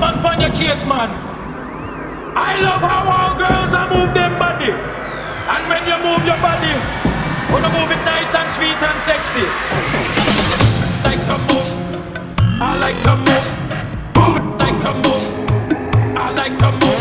Man, back on your case, man. I love how all girls are move them body. And when you move your body, wanna move it nice and sweet and sexy. Like a move, I like a move. Like a move, I like a move.